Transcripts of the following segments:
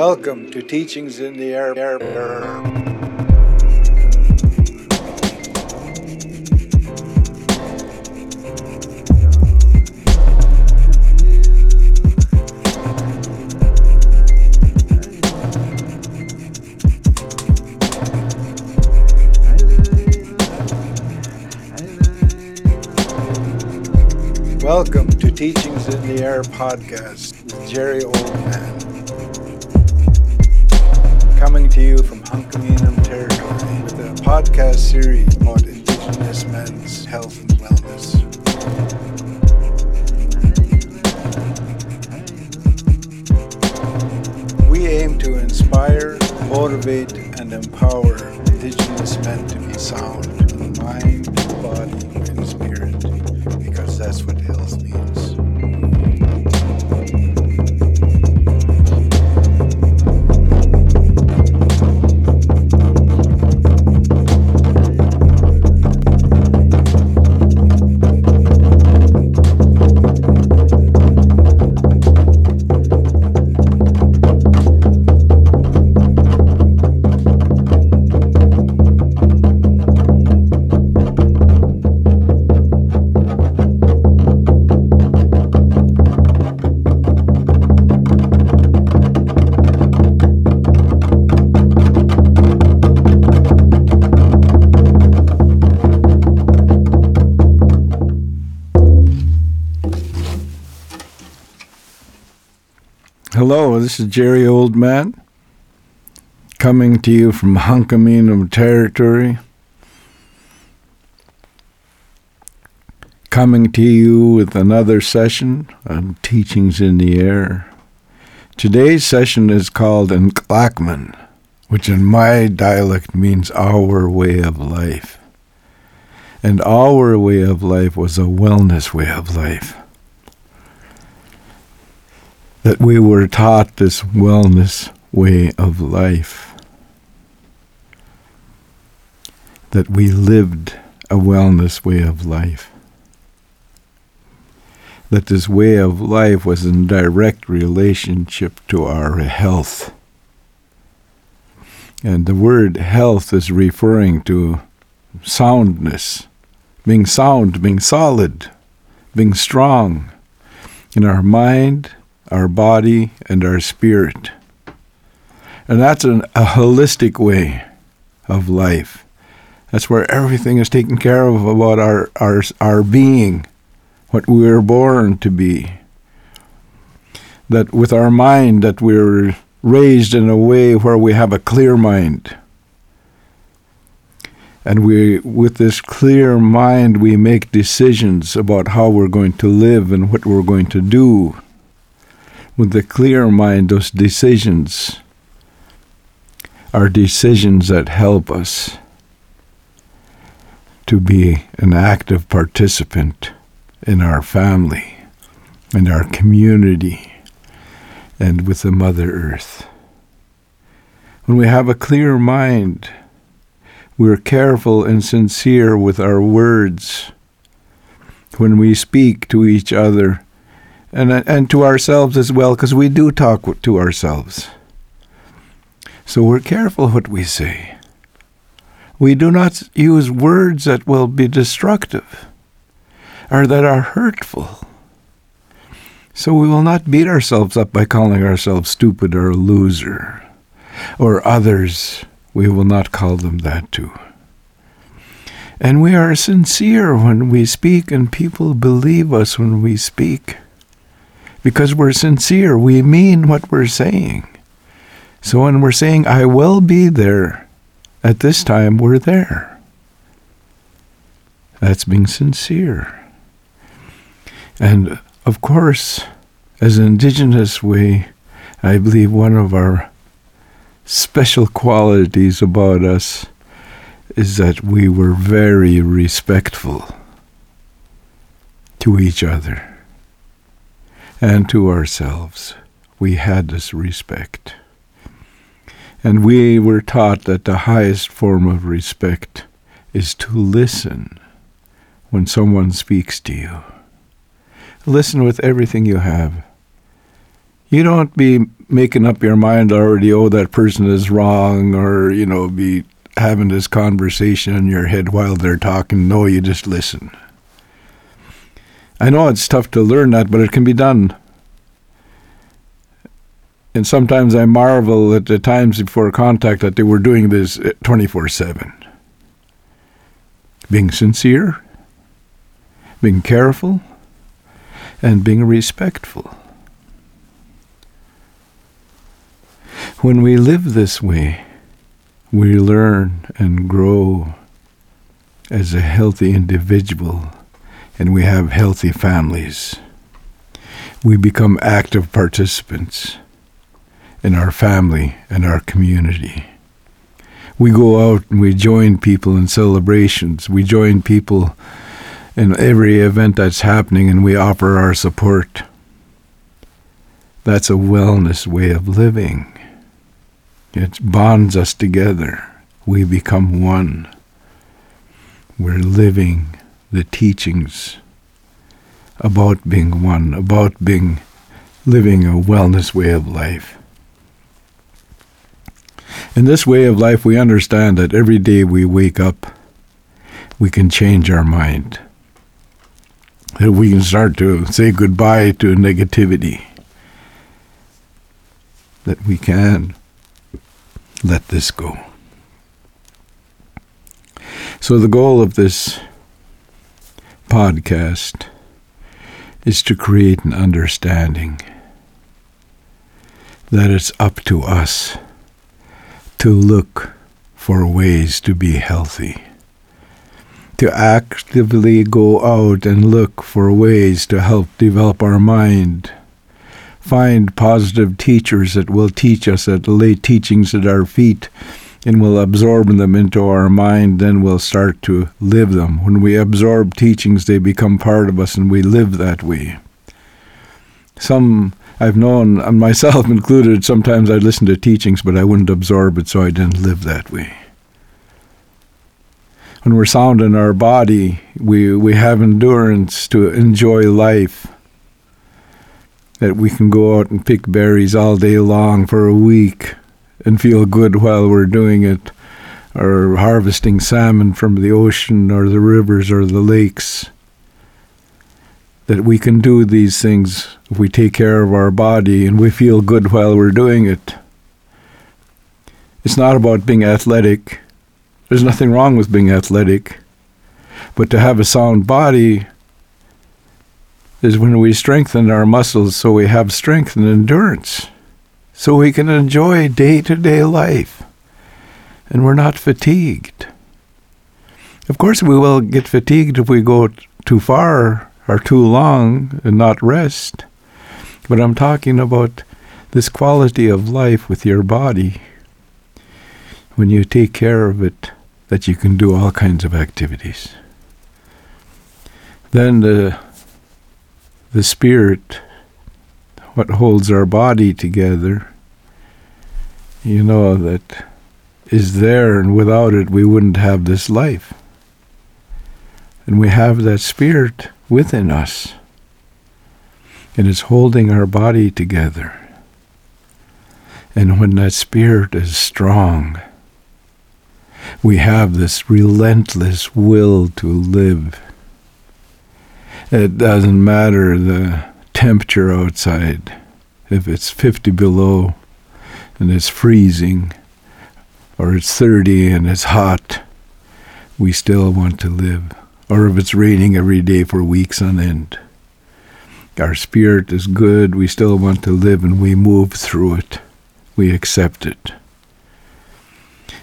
Welcome to Teachings in the Air. Air- Air. Welcome to Teachings in the Air podcast with Jerry Oldman. To you from Hunkaminam territory with a podcast series about Indigenous men's health and wellness. We aim to inspire, motivate, and empower Indigenous men to be sound Hello, this is Jerry Oldman coming to you from Hunkaminam territory. Coming to you with another session on Teachings in the Air. Today's session is called Nklakman, which in my dialect means our way of life. And our way of life was a wellness way of life that we were taught this wellness way of life, that we lived a wellness way of life, that this way of life was in direct relationship to our health. And the word health is referring to soundness, being sound, being solid, being strong in our mind, our body, and our spirit. And that's an, a holistic way of life. That's where everything is taken care of about our, our, our being, what we were born to be. That with our mind, that we're raised in a way where we have a clear mind. And we, with this clear mind, we make decisions about how we're going to live and what we're going to do with a clear mind, those decisions are decisions that help us to be an active participant in our family, in our community, and with the Mother Earth. When we have a clear mind, we're careful and sincere with our words. When we speak to each other, and and to ourselves as well because we do talk to ourselves. So we're careful what we say. We do not use words that will be destructive or that are hurtful. So we will not beat ourselves up by calling ourselves stupid or a loser or others we will not call them that too. And we are sincere when we speak and people believe us when we speak because we're sincere. We mean what we're saying. So when we're saying, I will be there at this time, we're there. That's being sincere. And of course, as Indigenous way, I believe one of our special qualities about us is that we were very respectful to each other and to ourselves. We had this respect. And we were taught that the highest form of respect is to listen when someone speaks to you. Listen with everything you have. You don't be making up your mind already, oh, that person is wrong, or, you know, be having this conversation in your head while they're talking. No, you just listen. I know it's tough to learn that, but it can be done. And sometimes I marvel at the times before contact that they were doing this eh, 24 7. Being sincere, being careful, and being respectful. When we live this way, we learn and grow as a healthy individual and we have healthy families. We become active participants in our family and our community. We go out and we join people in celebrations. We join people in every event that's happening and we offer our support. That's a wellness way of living. It bonds us together. We become one. We're living the teachings about being one, about being living a wellness way of life. In this way of life, we understand that every day we wake up, we can change our mind. That we can start to say goodbye to negativity. That we can let this go. So, the goal of this podcast is to create an understanding that it's up to us to look for ways to be healthy, to actively go out and look for ways to help develop our mind find positive teachers that will teach us, that lay teachings at our feet, and we'll absorb them into our mind, then we'll start to live them. When we absorb teachings, they become part of us, and we live that way. Some I've known, uh, myself included, sometimes I'd listen to teachings, but I wouldn't absorb it, so I didn't live that way. When we're sound in our body, we, we have endurance to enjoy life that we can go out and pick berries all day long for a week and feel good while we're doing it, or harvesting salmon from the ocean or the rivers or the lakes. That we can do these things if we take care of our body and we feel good while we're doing it. It's not about being athletic. There's nothing wrong with being athletic. But to have a sound body is when we strengthen our muscles so we have strength and endurance, so we can enjoy day to day life and we're not fatigued. Of course, we will get fatigued if we go too far or too long and not rest. But I'm talking about this quality of life with your body when you take care of it, that you can do all kinds of activities. Then the the spirit, what holds our body together, you know, that is there, and without it, we wouldn't have this life. And we have that spirit within us, and it's holding our body together. And when that spirit is strong, we have this relentless will to live it doesn't matter the temperature outside. If it's 50 below and it's freezing, or it's 30 and it's hot, we still want to live. Or if it's raining every day for weeks on end. Our spirit is good, we still want to live, and we move through it. We accept it.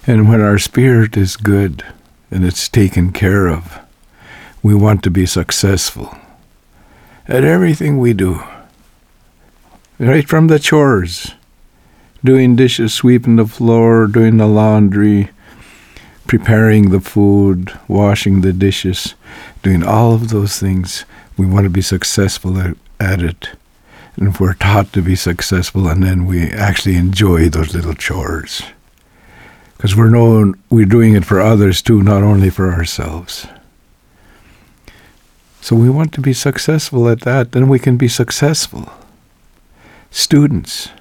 And when our spirit is good and it's taken care of, we want to be successful at everything we do. Right from the chores, doing dishes, sweeping the floor, doing the laundry, preparing the food, washing the dishes, doing all of those things. We want to be successful at, it. And if we're taught to be successful, and then we actually enjoy those little chores. Because we're known, we're doing it for others too, not only for ourselves. So we want to be successful at that, then we can be successful. Students,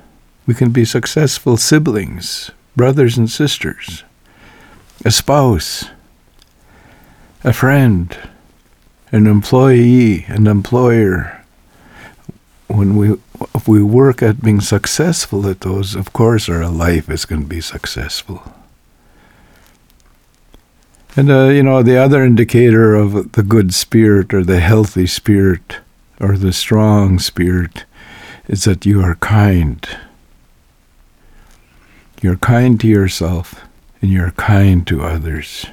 We can be successful siblings, brothers and sisters, a spouse, a friend, an employee, an employer. When we if we work at being successful at those, of course our life is going to be successful. And uh, you know, the other indicator of the good spirit or the healthy spirit or the strong spirit is that you are kind. You're kind to yourself and you're kind to others.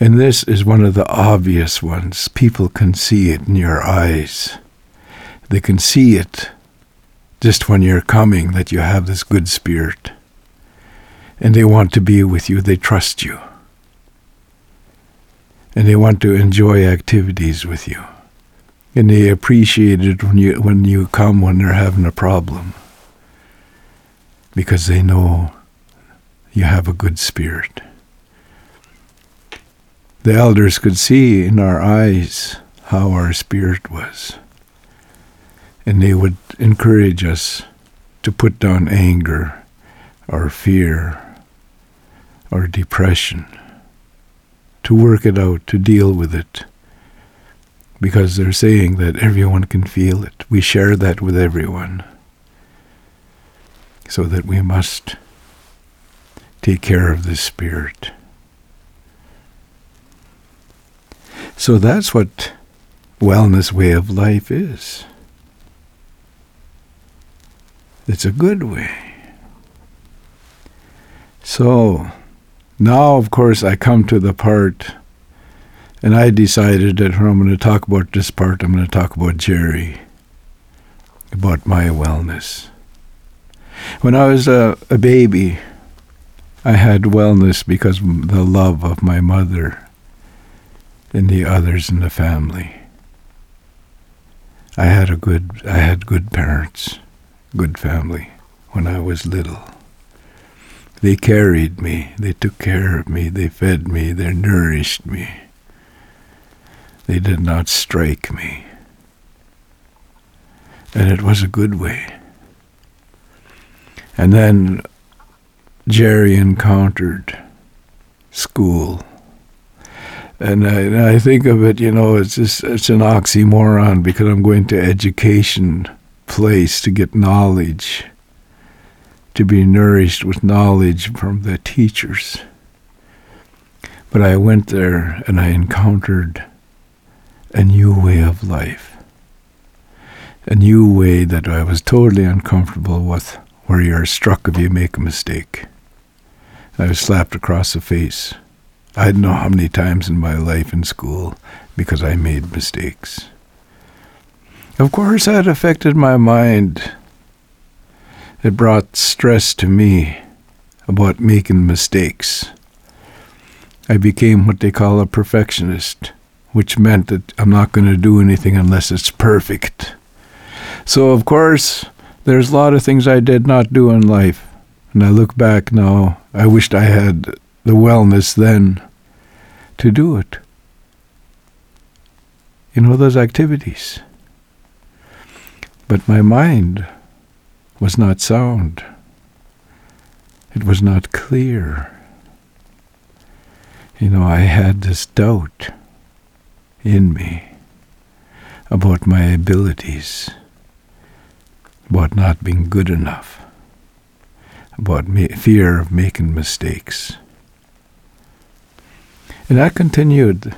And this is one of the obvious ones. People can see it in your eyes. They can see it just when you're coming that you have this good spirit. And they want to be with you. They trust you. And they want to enjoy activities with you. And they appreciate it when you when you come when they're having a problem. Because they know you have a good spirit. The elders could see in our eyes how our spirit was. And they would encourage us to put down anger or fear or depression, to work it out, to deal with it. Because they're saying that everyone can feel it. We share that with everyone. So that we must take care of the spirit. So that's what wellness way of life is. It's a good way. So now, of course, I come to the part, and I decided that when I'm going to talk about this part, I'm going to talk about Jerry, about my wellness. When I was a, a baby, I had wellness because the love of my mother and the others in the family. I had a good I had good parents, good family when I was little. They carried me, they took care of me, they fed me, they nourished me. They did not strike me. And it was a good way. And then Jerry encountered school. And I, and I, think of it, you know, it's just, it's an oxymoron because I'm going to education place to get knowledge, to be nourished with knowledge from the teachers. But I went there and I encountered a new way of life, a new way that I was totally uncomfortable with, where you're struck if you make a mistake. I was slapped across the face. I don't know how many times in my life in school because I made mistakes. Of course, that affected my mind. It brought stress to me about making mistakes. I became what they call a perfectionist, which meant that I'm not going to do anything unless it's perfect. So, of course, there's a lot of things I did not do in life. And I look back now, I wished I had the wellness then to do it. You know, those activities. But my mind was not sound. It was not clear. You know, I had this doubt in me about my abilities, about not being good enough about fear of making mistakes. And that continued,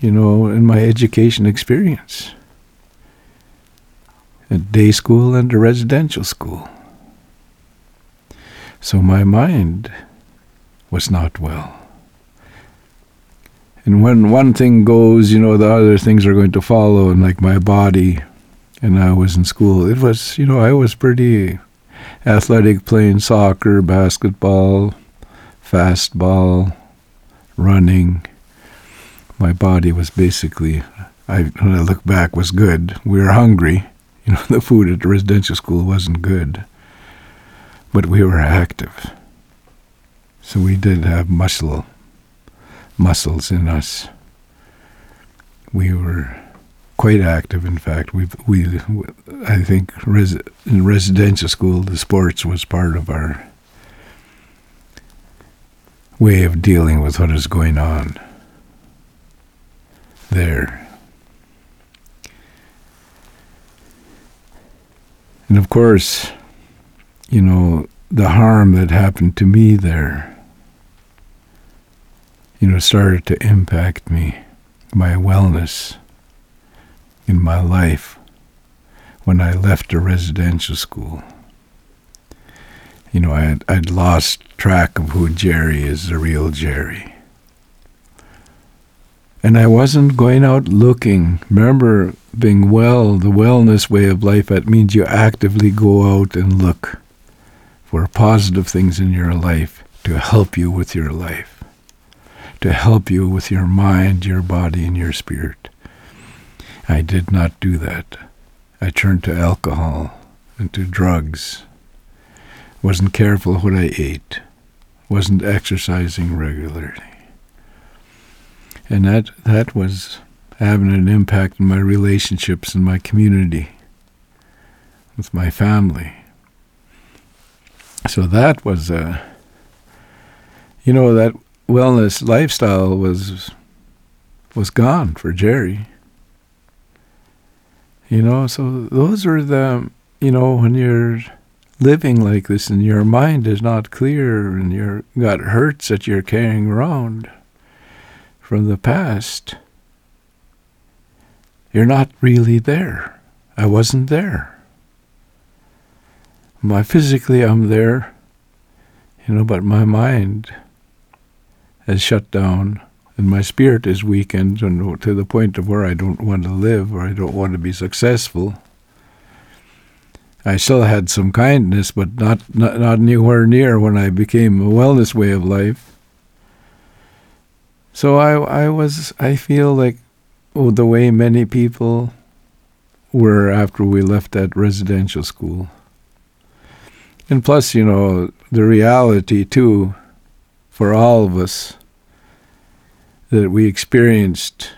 you know, in my education experience at day school and a residential school. So my mind was not well. And when one thing goes, you know, the other things are going to follow, and like my body, and I was in school, it was, you know, I was pretty athletic, playing soccer, basketball, fastball, running. My body was basically, I, when I look back, was good. We were hungry. You know, the food at the residential school wasn't good, but we were active. So we did have muscle, muscles in us. We were quite active. In fact, we we I think res, in residential school, the sports was part of our way of dealing with what is going on there. And of course, you know, the harm that happened to me there, you know, started to impact me, my wellness in my life when I left a residential school. You know, I had, I'd lost track of who Jerry is, the real Jerry. And I wasn't going out looking. Remember, being well, the wellness way of life, that means you actively go out and look for positive things in your life to help you with your life, to help you with your mind, your body, and your spirit. I did not do that. I turned to alcohol and to drugs. Wasn't careful what I ate. Wasn't exercising regularly. And that that was having an impact on my relationships and my community with my family. So that was uh, you know that wellness lifestyle was was gone for Jerry. You know, so those are the, you know, when you're living like this and your mind is not clear and you're got hurts that you're carrying around from the past, you're not really there. I wasn't there. My physically I'm there, you know, but my mind has shut down and my spirit is weakened and to the point of where I don't want to live or I don't want to be successful. I still had some kindness, but not, not, not anywhere near when I became a wellness way of life. So I, I was, I feel like oh, the way many people were after we left that residential school. And plus, you know, the reality too, for all of us, that we experienced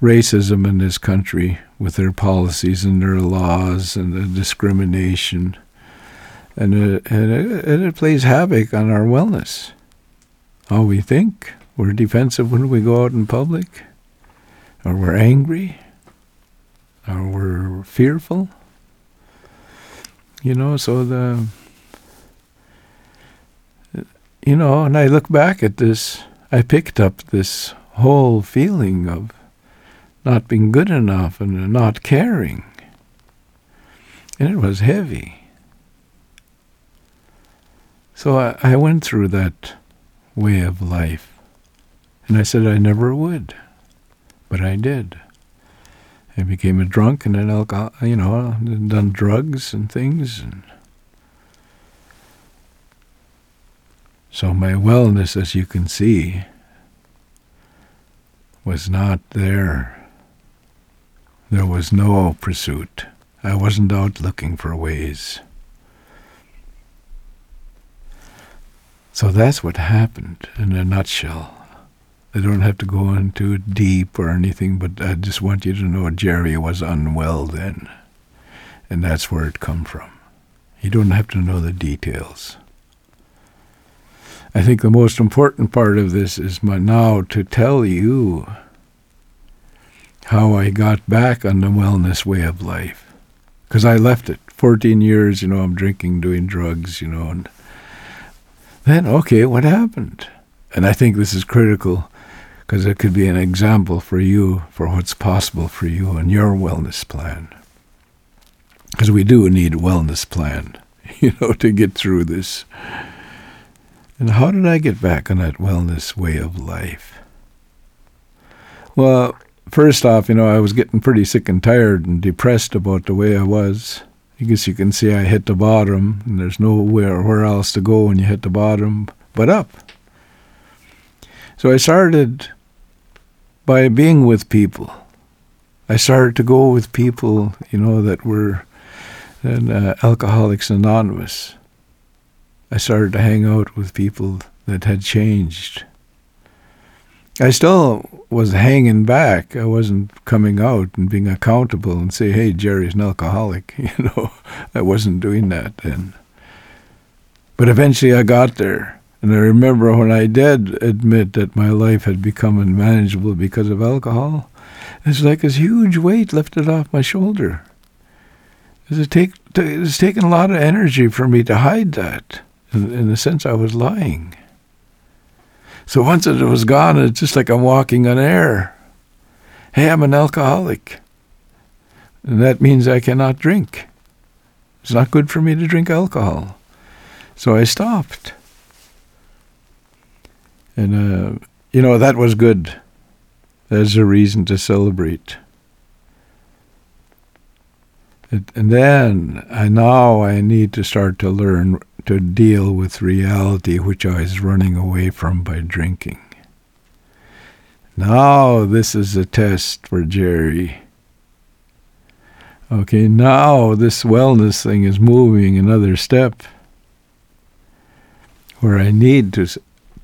racism in this country with their policies and their laws and the discrimination. And it, and it, and it plays havoc on our wellness. How we think. We're defensive when we go out in public, or we're angry, or we're fearful. You know, so the, you know, and I look back at this I picked up this whole feeling of not being good enough and not caring. And it was heavy. So I, I went through that way of life. And I said I never would. But I did. I became a drunk and an alcohol, you know, done drugs and things. And So my wellness, as you can see, was not there. There was no pursuit. I wasn't out looking for ways. So that's what happened in a nutshell. I don't have to go into deep or anything, but I just want you to know Jerry was unwell then. And that's where it come from. You don't have to know the details. I think the most important part of this is my now to tell you how I got back on the wellness way of life. Because I left it 14 years, you know, I'm drinking, doing drugs, you know, and then, okay, what happened? And I think this is critical because it could be an example for you for what's possible for you and your wellness plan. Because we do need a wellness plan, you know, to get through this. And how did I get back on that wellness way of life? Well, first off, you know, I was getting pretty sick and tired and depressed about the way I was. I guess you can see I hit the bottom, and there's nowhere where else to go when you hit the bottom but up. So I started by being with people. I started to go with people, you know, that were in, uh, Alcoholics Anonymous. I started to hang out with people that had changed. I still was hanging back. I wasn't coming out and being accountable and say, "Hey, Jerry's an alcoholic." You know, I wasn't doing that then. But eventually, I got there, and I remember when I did admit that my life had become unmanageable because of alcohol. It's like this huge weight lifted off my shoulder. It take it's taken a lot of energy for me to hide that. In, in the sense, I was lying. So once it was gone, it's just like I'm walking on air. Hey, I'm an alcoholic. And that means I cannot drink. It's not good for me to drink alcohol. So I stopped. And, uh, you know, that was good. There's a reason to celebrate. And then I now I need to start to learn to deal with reality which I was running away from by drinking. Now this is a test for Jerry. Okay, now this wellness thing is moving another step where I need to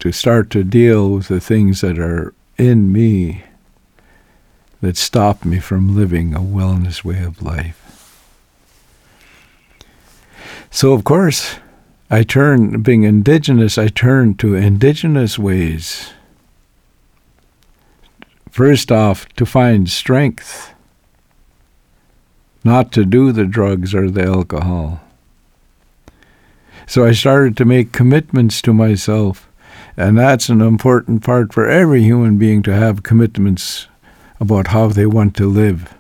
to start to deal with the things that are in me that stop me from living a wellness way of life. So of course, I turn, being indigenous, I turn to indigenous ways. First off, to find strength, not to do the drugs or the alcohol. So I started to make commitments to myself, and that's an important part for every human being to have commitments about how they want to live.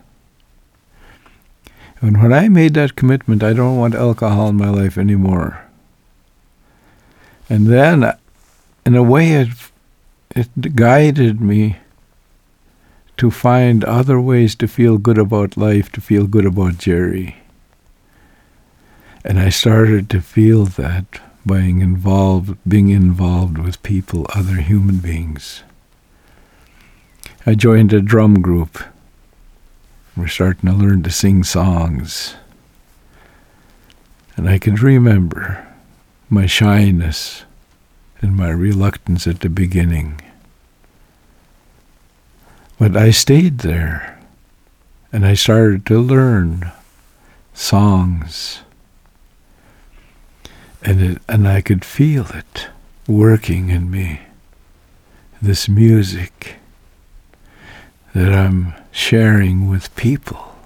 And when I made that commitment, I don't want alcohol in my life anymore. And then, in a way, it, it guided me to find other ways to feel good about life, to feel good about Jerry. And I started to feel that being involved, being involved with people, other human beings. I joined a drum group. We're starting to learn to sing songs. And I could remember my shyness and my reluctance at the beginning. But I stayed there and I started to learn songs. And, it, and I could feel it working in me, this music that I'm sharing with people,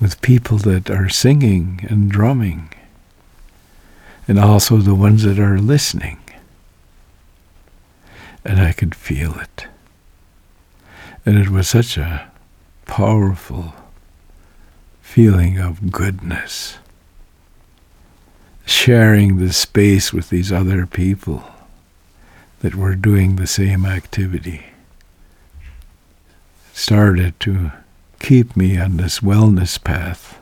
with people that are singing and drumming and also the ones that are listening. And I could feel it. And it was such a powerful feeling of goodness. Sharing the space with these other people that were doing the same activity started to keep me on this wellness path.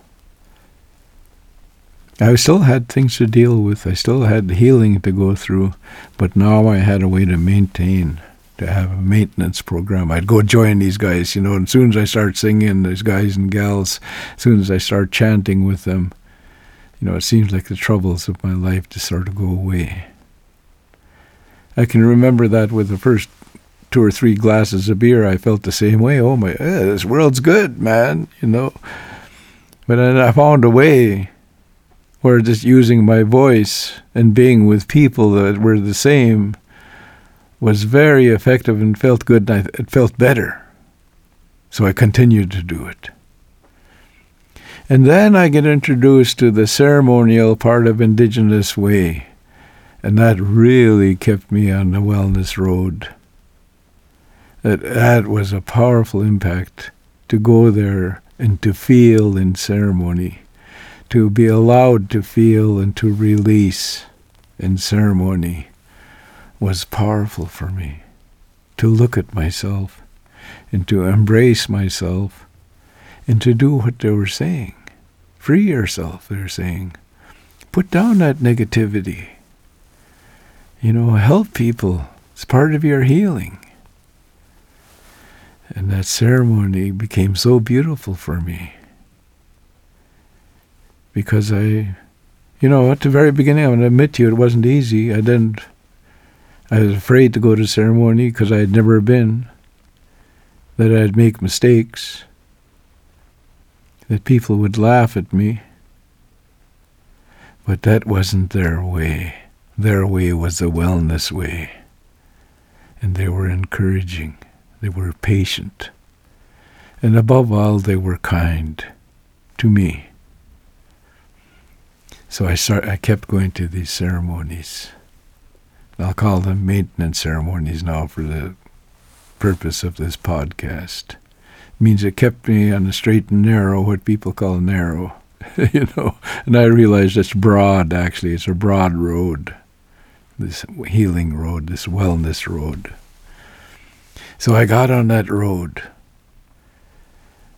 I still had things to deal with. I still had healing to go through, but now I had a way to maintain, to have a maintenance program. I'd go join these guys, you know, and as soon as I start singing, these guys and gals, as soon as I start chanting with them, you know, it seems like the troubles of my life just sort of go away. I can remember that with the first two or three glasses of beer, I felt the same way. Oh my, eh, this world's good, man, you know. But then I found a way where just using my voice and being with people that were the same was very effective and felt good and I, it felt better. So I continued to do it. And then I get introduced to the ceremonial part of Indigenous Way, and that really kept me on the wellness road. That, that was a powerful impact to go there and to feel in ceremony to be allowed to feel and to release in ceremony was powerful for me. To look at myself and to embrace myself and to do what they were saying. Free yourself, they're saying. Put down that negativity. You know, help people. It's part of your healing. And that ceremony became so beautiful for me because I, you know, at the very beginning, I'm going to admit to you, it wasn't easy. I didn't, I was afraid to go to ceremony because I had never been, that I'd make mistakes, that people would laugh at me. But that wasn't their way. Their way was the wellness way. And they were encouraging. They were patient. And above all, they were kind to me. So I start, I kept going to these ceremonies. I'll call them maintenance ceremonies now for the purpose of this podcast. Means it kept me on the straight and narrow, what people call narrow, you know. And I realized it's broad, actually. It's a broad road, this healing road, this wellness road. So I got on that road.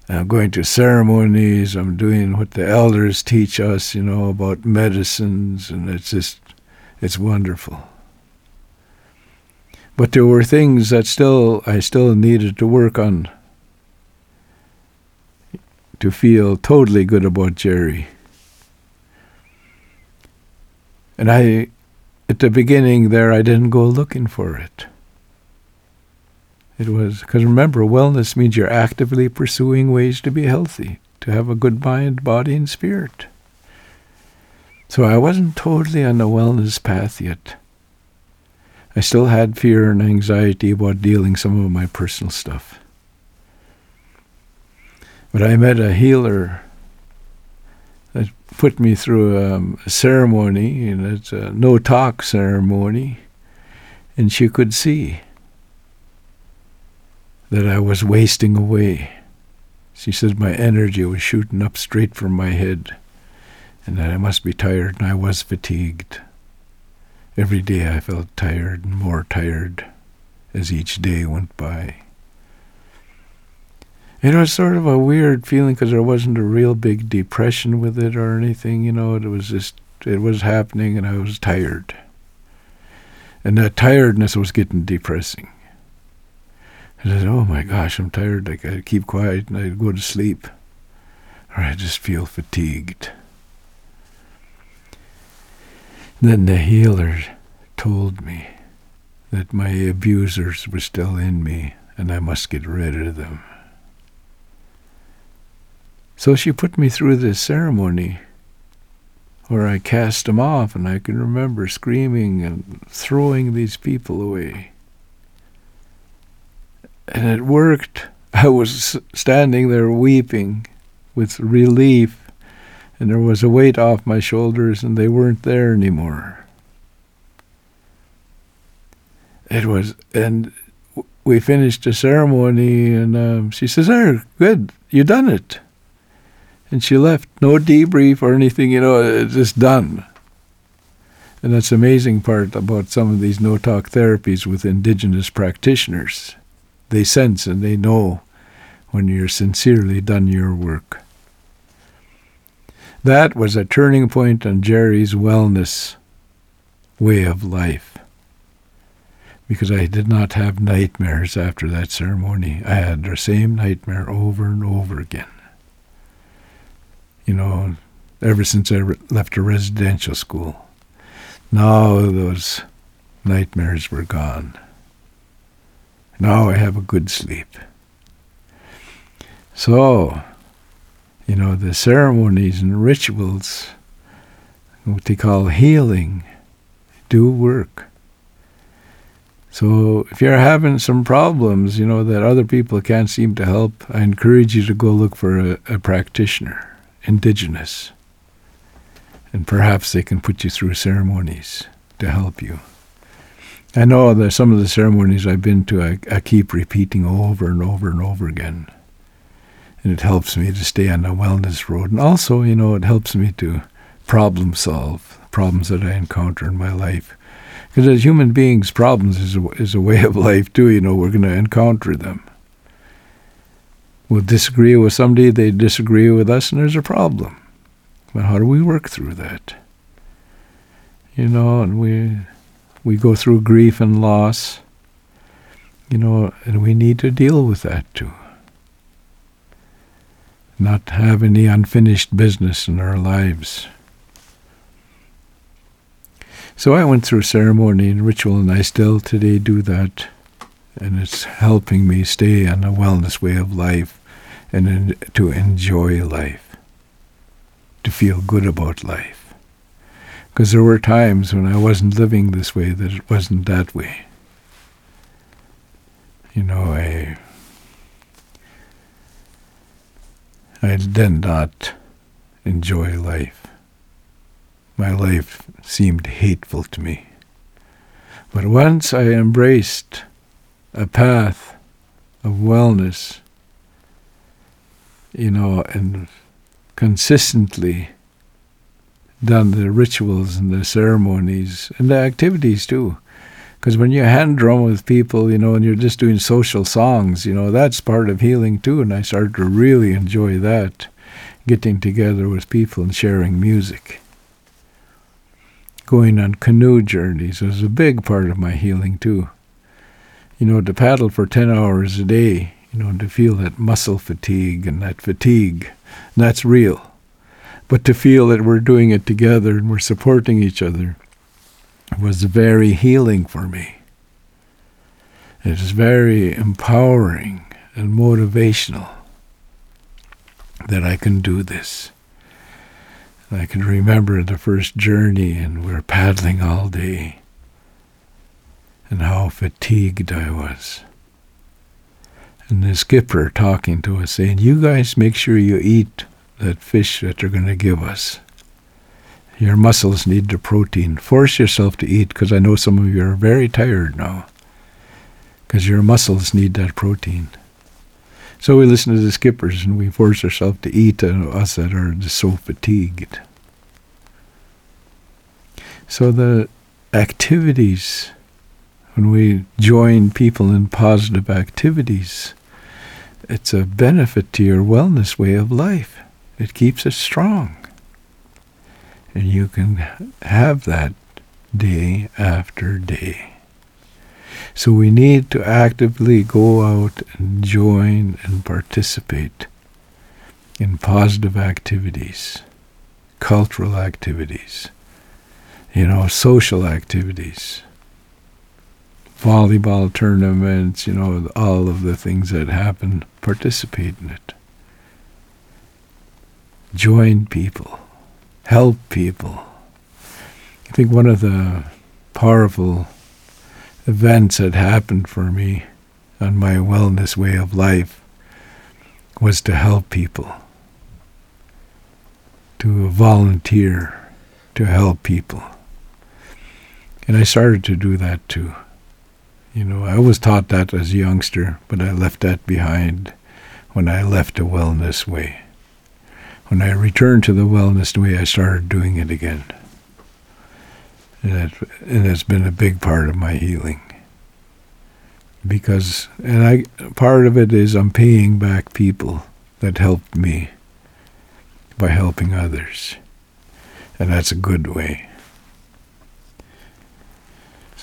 I'm going to ceremonies. I'm doing what the elders teach us, you know, about medicines, and it's just, it's wonderful. But there were things that still I still needed to work on to feel totally good about Jerry. And I, at the beginning there, I didn't go looking for it. It was, because remember, wellness means you're actively pursuing ways to be healthy, to have a good mind, body, and spirit. So I wasn't totally on the wellness path yet. I still had fear and anxiety about dealing some of my personal stuff. But I met a healer that put me through um, a ceremony, and it's a no talk ceremony, and she could see that I was wasting away. She said my energy was shooting up straight from my head, and that I must be tired, and I was fatigued. Every day I felt tired and more tired as each day went by. It was sort of a weird feeling because there wasn't a real big depression with it or anything, you know. It was just, it was happening and I was tired. And that tiredness was getting depressing. I said, oh my gosh, I'm tired. I keep quiet and I'd go to sleep. Or I just feel fatigued. Then the healer told me that my abusers were still in me and I must get rid of them. So she put me through this ceremony where I cast them off, and I can remember screaming and throwing these people away. And it worked. I was standing there weeping with relief and there was a weight off my shoulders, and they weren't there anymore. It was, and we finished the ceremony, and um, she says, "There, good, you done it." And she left, no debrief or anything, you know, it's just done. And that's the amazing part about some of these no-talk therapies with indigenous practitioners. They sense and they know when you're sincerely done your work. That was a turning point on Jerry's wellness way of life. Because I did not have nightmares after that ceremony. I had the same nightmare over and over again. You know, ever since I re- left a residential school. Now those nightmares were gone. Now I have a good sleep. So, you know, the ceremonies and rituals, what they call healing, do work. So if you're having some problems, you know, that other people can't seem to help, I encourage you to go look for a, a practitioner, indigenous. And perhaps they can put you through ceremonies to help you. I know that some of the ceremonies I've been to, I, I keep repeating over and over and over again and it helps me to stay on the wellness road. And also, you know, it helps me to problem solve problems that I encounter in my life. Because as human beings, problems is a, is a way of life too. You know, we're going to encounter them. We'll disagree with somebody, they disagree with us, and there's a problem. But how do we work through that? You know, and we we go through grief and loss. You know, and we need to deal with that too not have any unfinished business in our lives. So I went through ceremony and ritual, and I still today do that. And it's helping me stay on a wellness way of life and in, to enjoy life, to feel good about life. Because there were times when I wasn't living this way that it wasn't that way. You know, I I did not enjoy life. My life seemed hateful to me. But once I embraced a path of wellness, you know, and consistently done the rituals and the ceremonies and the activities too. Because when you hand drum with people, you know, and you're just doing social songs, you know, that's part of healing too. And I started to really enjoy that, getting together with people and sharing music going on canoe journeys was a big part of my healing too. You know, to paddle for 10 hours a day, you know, to feel that muscle fatigue and that fatigue, that's real. But to feel that we're doing it together and we're supporting each other was very healing for me. It was very empowering and motivational that I can do this. I can remember the first journey, and we are paddling all day, and how fatigued I was. And the skipper talking to us, saying, You guys make sure you eat that fish that they're going to give us. Your muscles need the protein. Force yourself to eat, because I know some of you are very tired now, because your muscles need that protein. So we listen to the skippers and we force ourselves to eat, and us that are just so fatigued. So the activities, when we join people in positive activities, it's a benefit to your wellness way of life. It keeps us strong. And you can have that day after day. So we need to actively go out and join and participate in positive activities, cultural activities, you know, social activities, volleyball tournaments, you know, all of the things that happen, participate in it. Join people, help people. I think one of the powerful events that happened for me on my wellness way of life was to help people, to volunteer, to help people. And I started to do that too. You know, I was taught that as a youngster, but I left that behind when I left the wellness way. When I returned to the wellness way, I started doing it again. And, it, and it's been a big part of my healing. Because, and I, part of it is I'm paying back people that helped me by helping others. And that's a good way.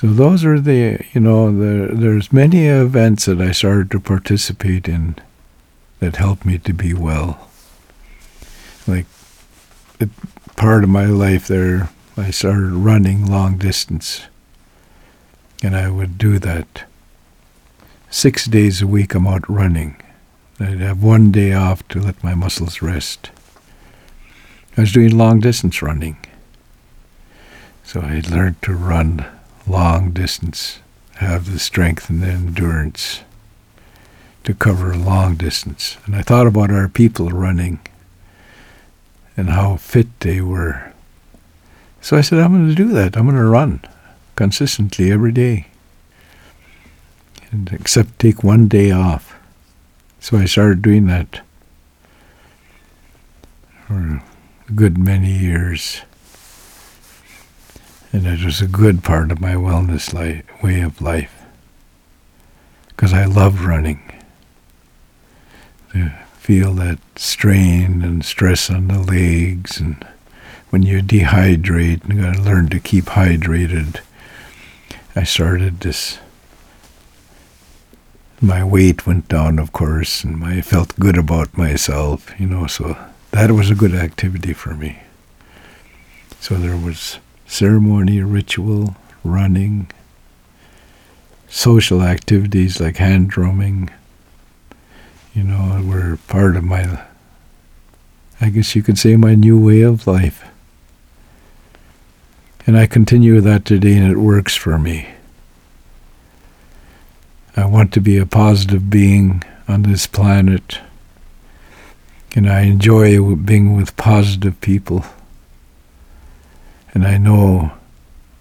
So those are the, you know, the, there's many events that I started to participate in that helped me to be well. Like, part of my life there I started running long distance. And I would do that six days a week. I'm out running. I'd have one day off to let my muscles rest. I was doing long distance running. So I learned to run long distance, have the strength and the endurance to cover a long distance. And I thought about our people running and how fit they were so I said, I'm going to do that. I'm going to run consistently every day. And except take one day off. So I started doing that for a good many years. And it was a good part of my wellness life, way of life. Because I love running. To feel that strain and stress on the legs and when you dehydrate, you got to learn to keep hydrated. I started this. My weight went down, of course, and I felt good about myself, you know, so that was a good activity for me. So there was ceremony, ritual, running, social activities like hand drumming, you know, were part of my, I guess you could say, my new way of life. And I continue that today, and it works for me. I want to be a positive being on this planet, and I enjoy being with positive people. And I know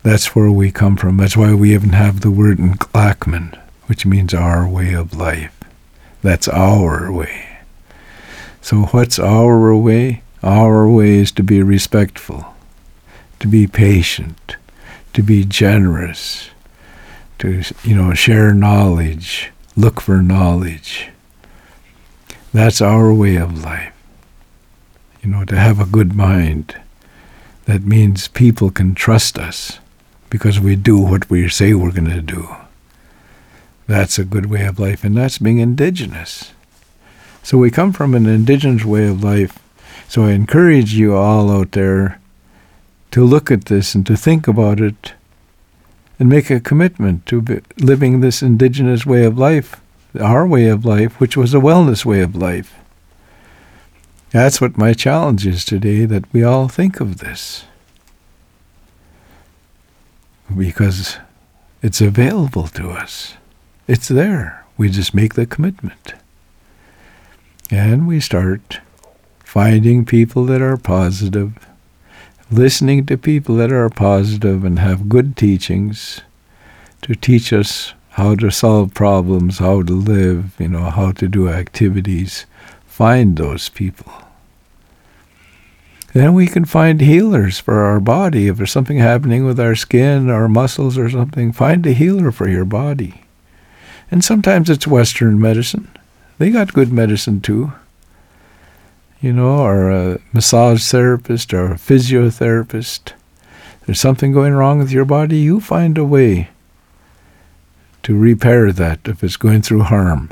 that's where we come from. That's why we even have the word in Clackman, which means our way of life. That's our way. So, what's our way? Our way is to be respectful, to be patient, to be generous, to you know share knowledge, look for knowledge. That's our way of life. You know, to have a good mind that means people can trust us because we do what we say we're going to do. That's a good way of life, and that's being indigenous. So we come from an indigenous way of life. So I encourage you all out there to look at this and to think about it and make a commitment to living this indigenous way of life, our way of life, which was a wellness way of life. That's what my challenge is today, that we all think of this. Because it's available to us. It's there. We just make the commitment. And we start finding people that are positive, listening to people that are positive and have good teachings to teach us how to solve problems, how to live, you know, how to do activities. Find those people. Then we can find healers for our body. If there's something happening with our skin, our muscles, or something, find a healer for your body. And sometimes it's Western medicine. They got good medicine too. You know, or a massage therapist or a physiotherapist. There's something going wrong with your body, you find a way to repair that if it's going through harm.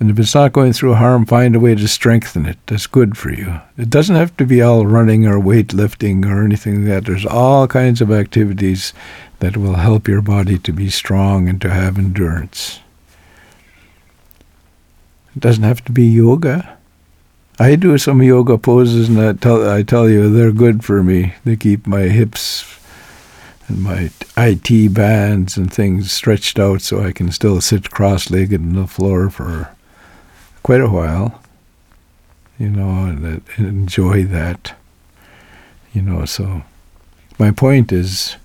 And if it's not going through harm, find a way to strengthen it. That's good for you. It doesn't have to be all running or weightlifting or anything like that. There's all kinds of activities that will help your body to be strong and to have endurance. It doesn't have to be yoga. I do some yoga poses, and I tell, I tell you, they're good for me. They keep my hips and my IT bands and things stretched out so I can still sit cross legged on the floor for quite a while, you know, and, enjoy that, you know. So my point is,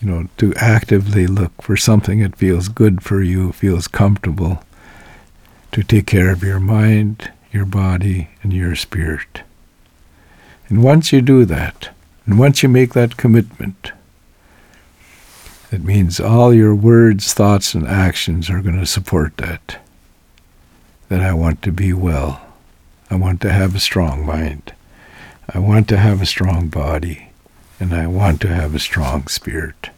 you know, to actively look for something that feels good for you, feels comfortable, to take care of your mind, your body, and your spirit. And once you do that, and once you make that commitment, it means all your words, thoughts, and actions are going to support that that I want to be well. I want to have a strong mind. I want to have a strong body. And I want to have a strong spirit.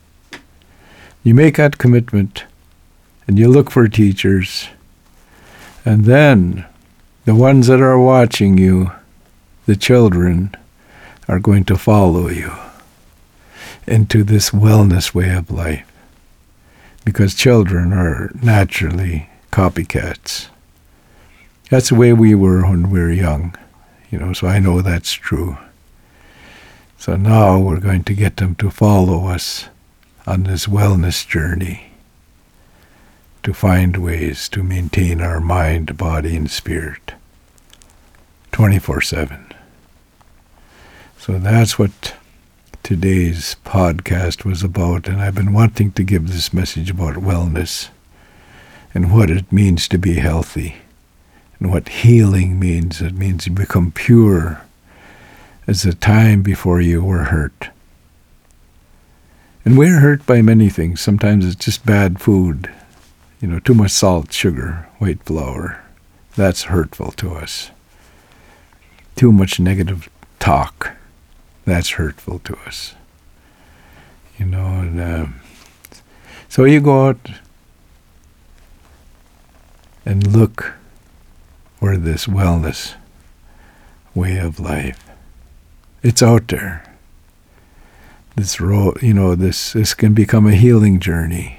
You make that commitment and you look for teachers. And then the ones that are watching you, the children, are going to follow you into this wellness way of life. Because children are naturally copycats. That's the way we were when we were young, you know, so I know that's true. So now we're going to get them to follow us on this wellness journey to find ways to maintain our mind, body, and spirit 24 7. So that's what today's podcast was about, and I've been wanting to give this message about wellness and what it means to be healthy and what healing means. It means you become pure as the time before you were hurt. And we're hurt by many things. Sometimes it's just bad food, you know, too much salt, sugar, white flour. That's hurtful to us. Too much negative talk. That's hurtful to us. You know, and uh, so you go out and look for this wellness way of life. It's out there. this road, you know, this this can become a healing journey.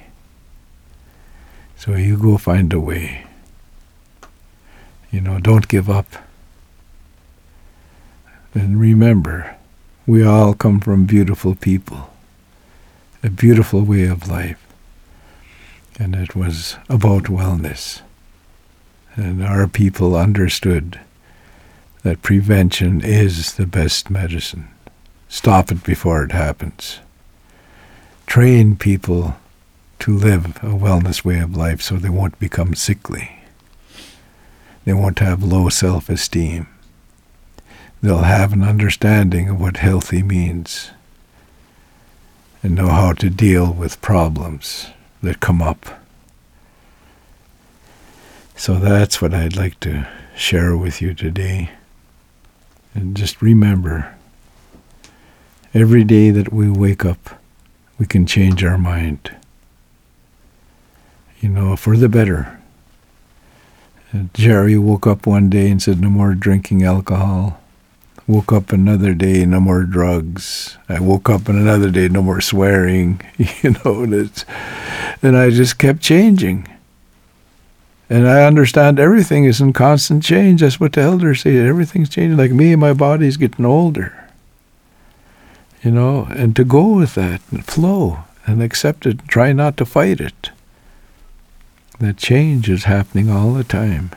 So you go find a way. You know, don't give up. And remember, we all come from beautiful people, a beautiful way of life. And it was about wellness. And our people understood that prevention is the best medicine. Stop it before it happens. Train people to live a wellness way of life so they won't become sickly. They won't have low self esteem. They'll have an understanding of what healthy means and know how to deal with problems that come up. So that's what I'd like to share with you today. And just remember every day that we wake up, we can change our mind. You know, for the better. And Jerry woke up one day and said, No more drinking alcohol. Woke up another day, no more drugs. I woke up another day, no more swearing. You know, and, and I just kept changing. And I understand everything is in constant change. That's what the elders say. Everything's changing. Like me, my body's getting older. You know, and to go with that and flow and accept it, try not to fight it. That change is happening all the time.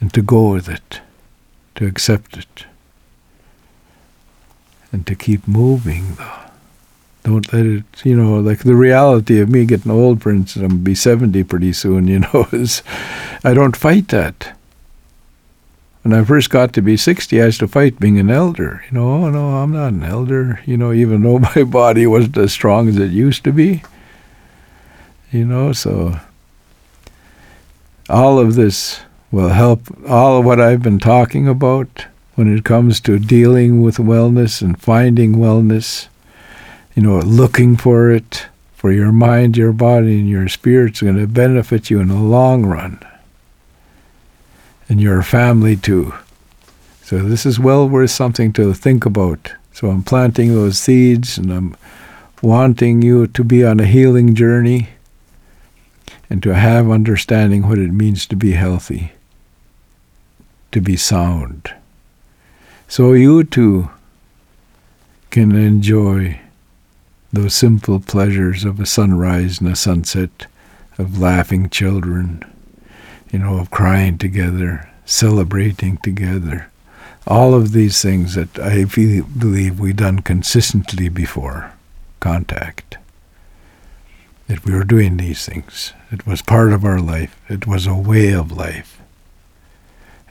And to go with it, to accept it, and to keep moving, though. Don't let it, you know, like the reality of me getting old, for instance, I'm to be 70 pretty soon, you know, is I don't fight that. When I first got to be 60, I used to fight being an elder. You know, oh, no, I'm not an elder, you know, even though my body wasn't as strong as it used to be. You know, so all of this will help, all of what I've been talking about when it comes to dealing with wellness and finding wellness you know, looking for it for your mind, your body, and your spirit's going to benefit you in the long run. And your family too. So this is well worth something to think about. So I'm planting those seeds and I'm wanting you to be on a healing journey and to have understanding what it means to be healthy, to be sound. So you too can enjoy those simple pleasures of a sunrise and a sunset, of laughing children, you know, of crying together, celebrating together. All of these things that I feel, believe we've done consistently before contact. That we were doing these things. It was part of our life. It was a way of life.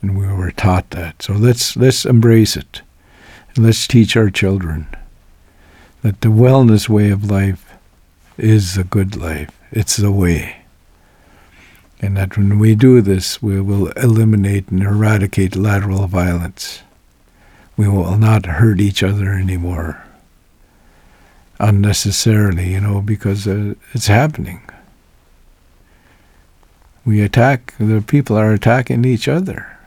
And we were taught that. So let's let's embrace it. And let's teach our children that the wellness way of life is a good life. It's the way. And that when we do this, we will eliminate and eradicate lateral violence. We will not hurt each other anymore unnecessarily, you know, because uh, it's happening. We attack, the people are attacking each other.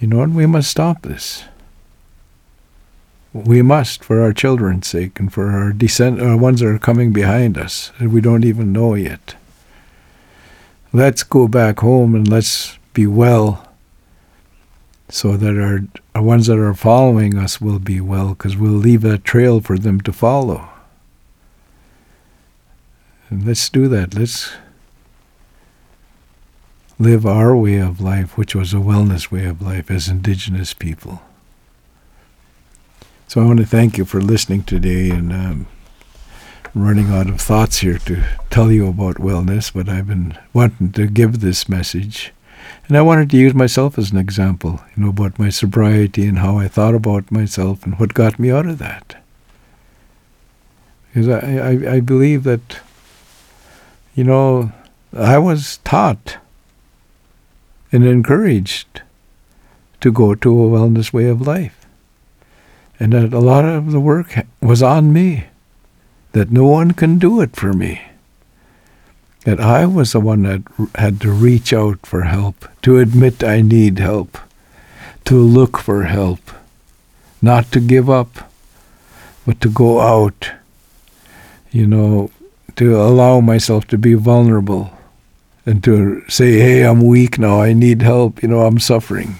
You know what? We must stop this. We must, for our children's sake and for our descent, uh, ones that are coming behind us that we don't even know yet. Let's go back home and let's be well so that our, our ones that are following us will be well because we'll leave a trail for them to follow. And let's do that. Let's live our way of life, which was a wellness way of life as indigenous people. So I want to thank you for listening today and um, running out of thoughts here to tell you about wellness, but I've been wanting to give this message. And I wanted to use myself as an example, you know, about my sobriety and how I thought about myself and what got me out of that. Because I, I, I believe that, you know, I was taught and encouraged to go to a wellness way of life and that a lot of the work was on me, that no one can do it for me. That I was the one that had to reach out for help, to admit I need help, to look for help, not to give up, but to go out, you know, to allow myself to be vulnerable and to say, hey, I'm weak now, I need help, you know, I'm suffering.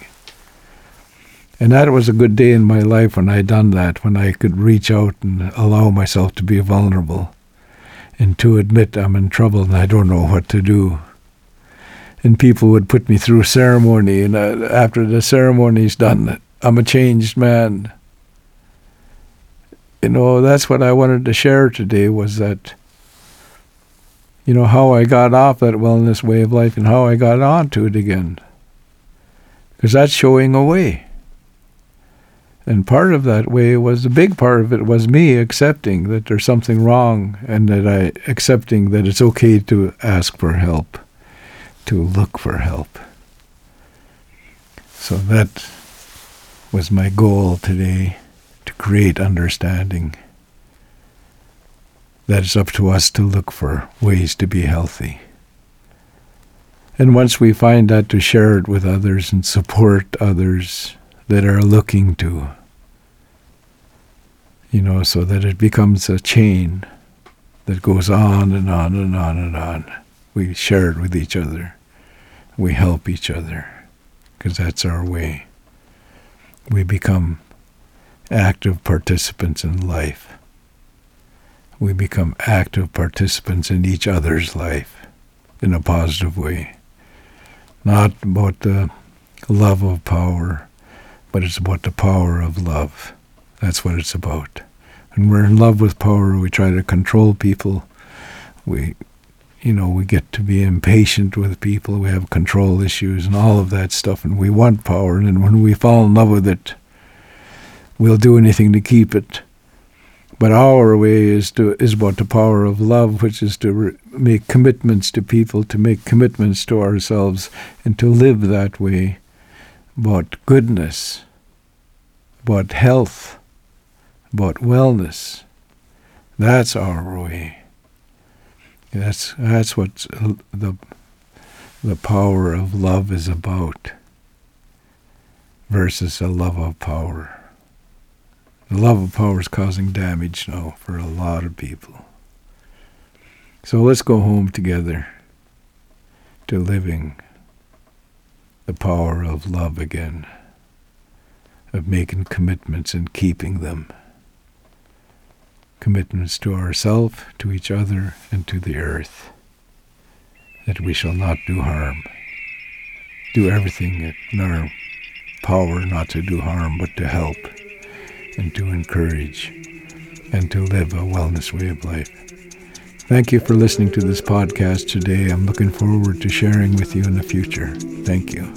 And that was a good day in my life when I done that, when I could reach out and allow myself to be vulnerable and to admit I'm in trouble and I don't know what to do. And people would put me through ceremony, and uh, after the ceremony's done, I'm a changed man. You know, that's what I wanted to share today was that, you know, how I got off that wellness way of life and how I got onto it again. Because that's showing a way. And part of that way was a big part of it was me accepting that there's something wrong and that I accepting that it's okay to ask for help, to look for help. So that was my goal today to create understanding. That it's up to us to look for ways to be healthy. And once we find that, to share it with others and support others that are looking to. You know, so that it becomes a chain that goes on and on and on and on. We share it with each other. We help each other because that's our way. We become active participants in life. We become active participants in each other's life in a positive way. Not about the love of power, but it's about the power of love. That's what it's about. And we're in love with power. We try to control people. We, you know, we get to be impatient with people. We have control issues and all of that stuff. And we want power. And when we fall in love with it, we'll do anything to keep it. But our way is to is about the power of love, which is to re- make commitments to people, to make commitments to ourselves, and to live that way about goodness, about health, about wellness. That's our way. That's that's what the the power of love is about versus a love of power. The love of power is causing damage now for a lot of people. So let's go home together to living the power of love again, of making commitments and keeping them. Commitments to ourselves, to each other, and to the earth, that we shall not do harm. Do everything in our power not to do harm, but to help and to encourage and to live a wellness way of life. Thank you for listening to this podcast today. I'm looking forward to sharing with you in the future. Thank you.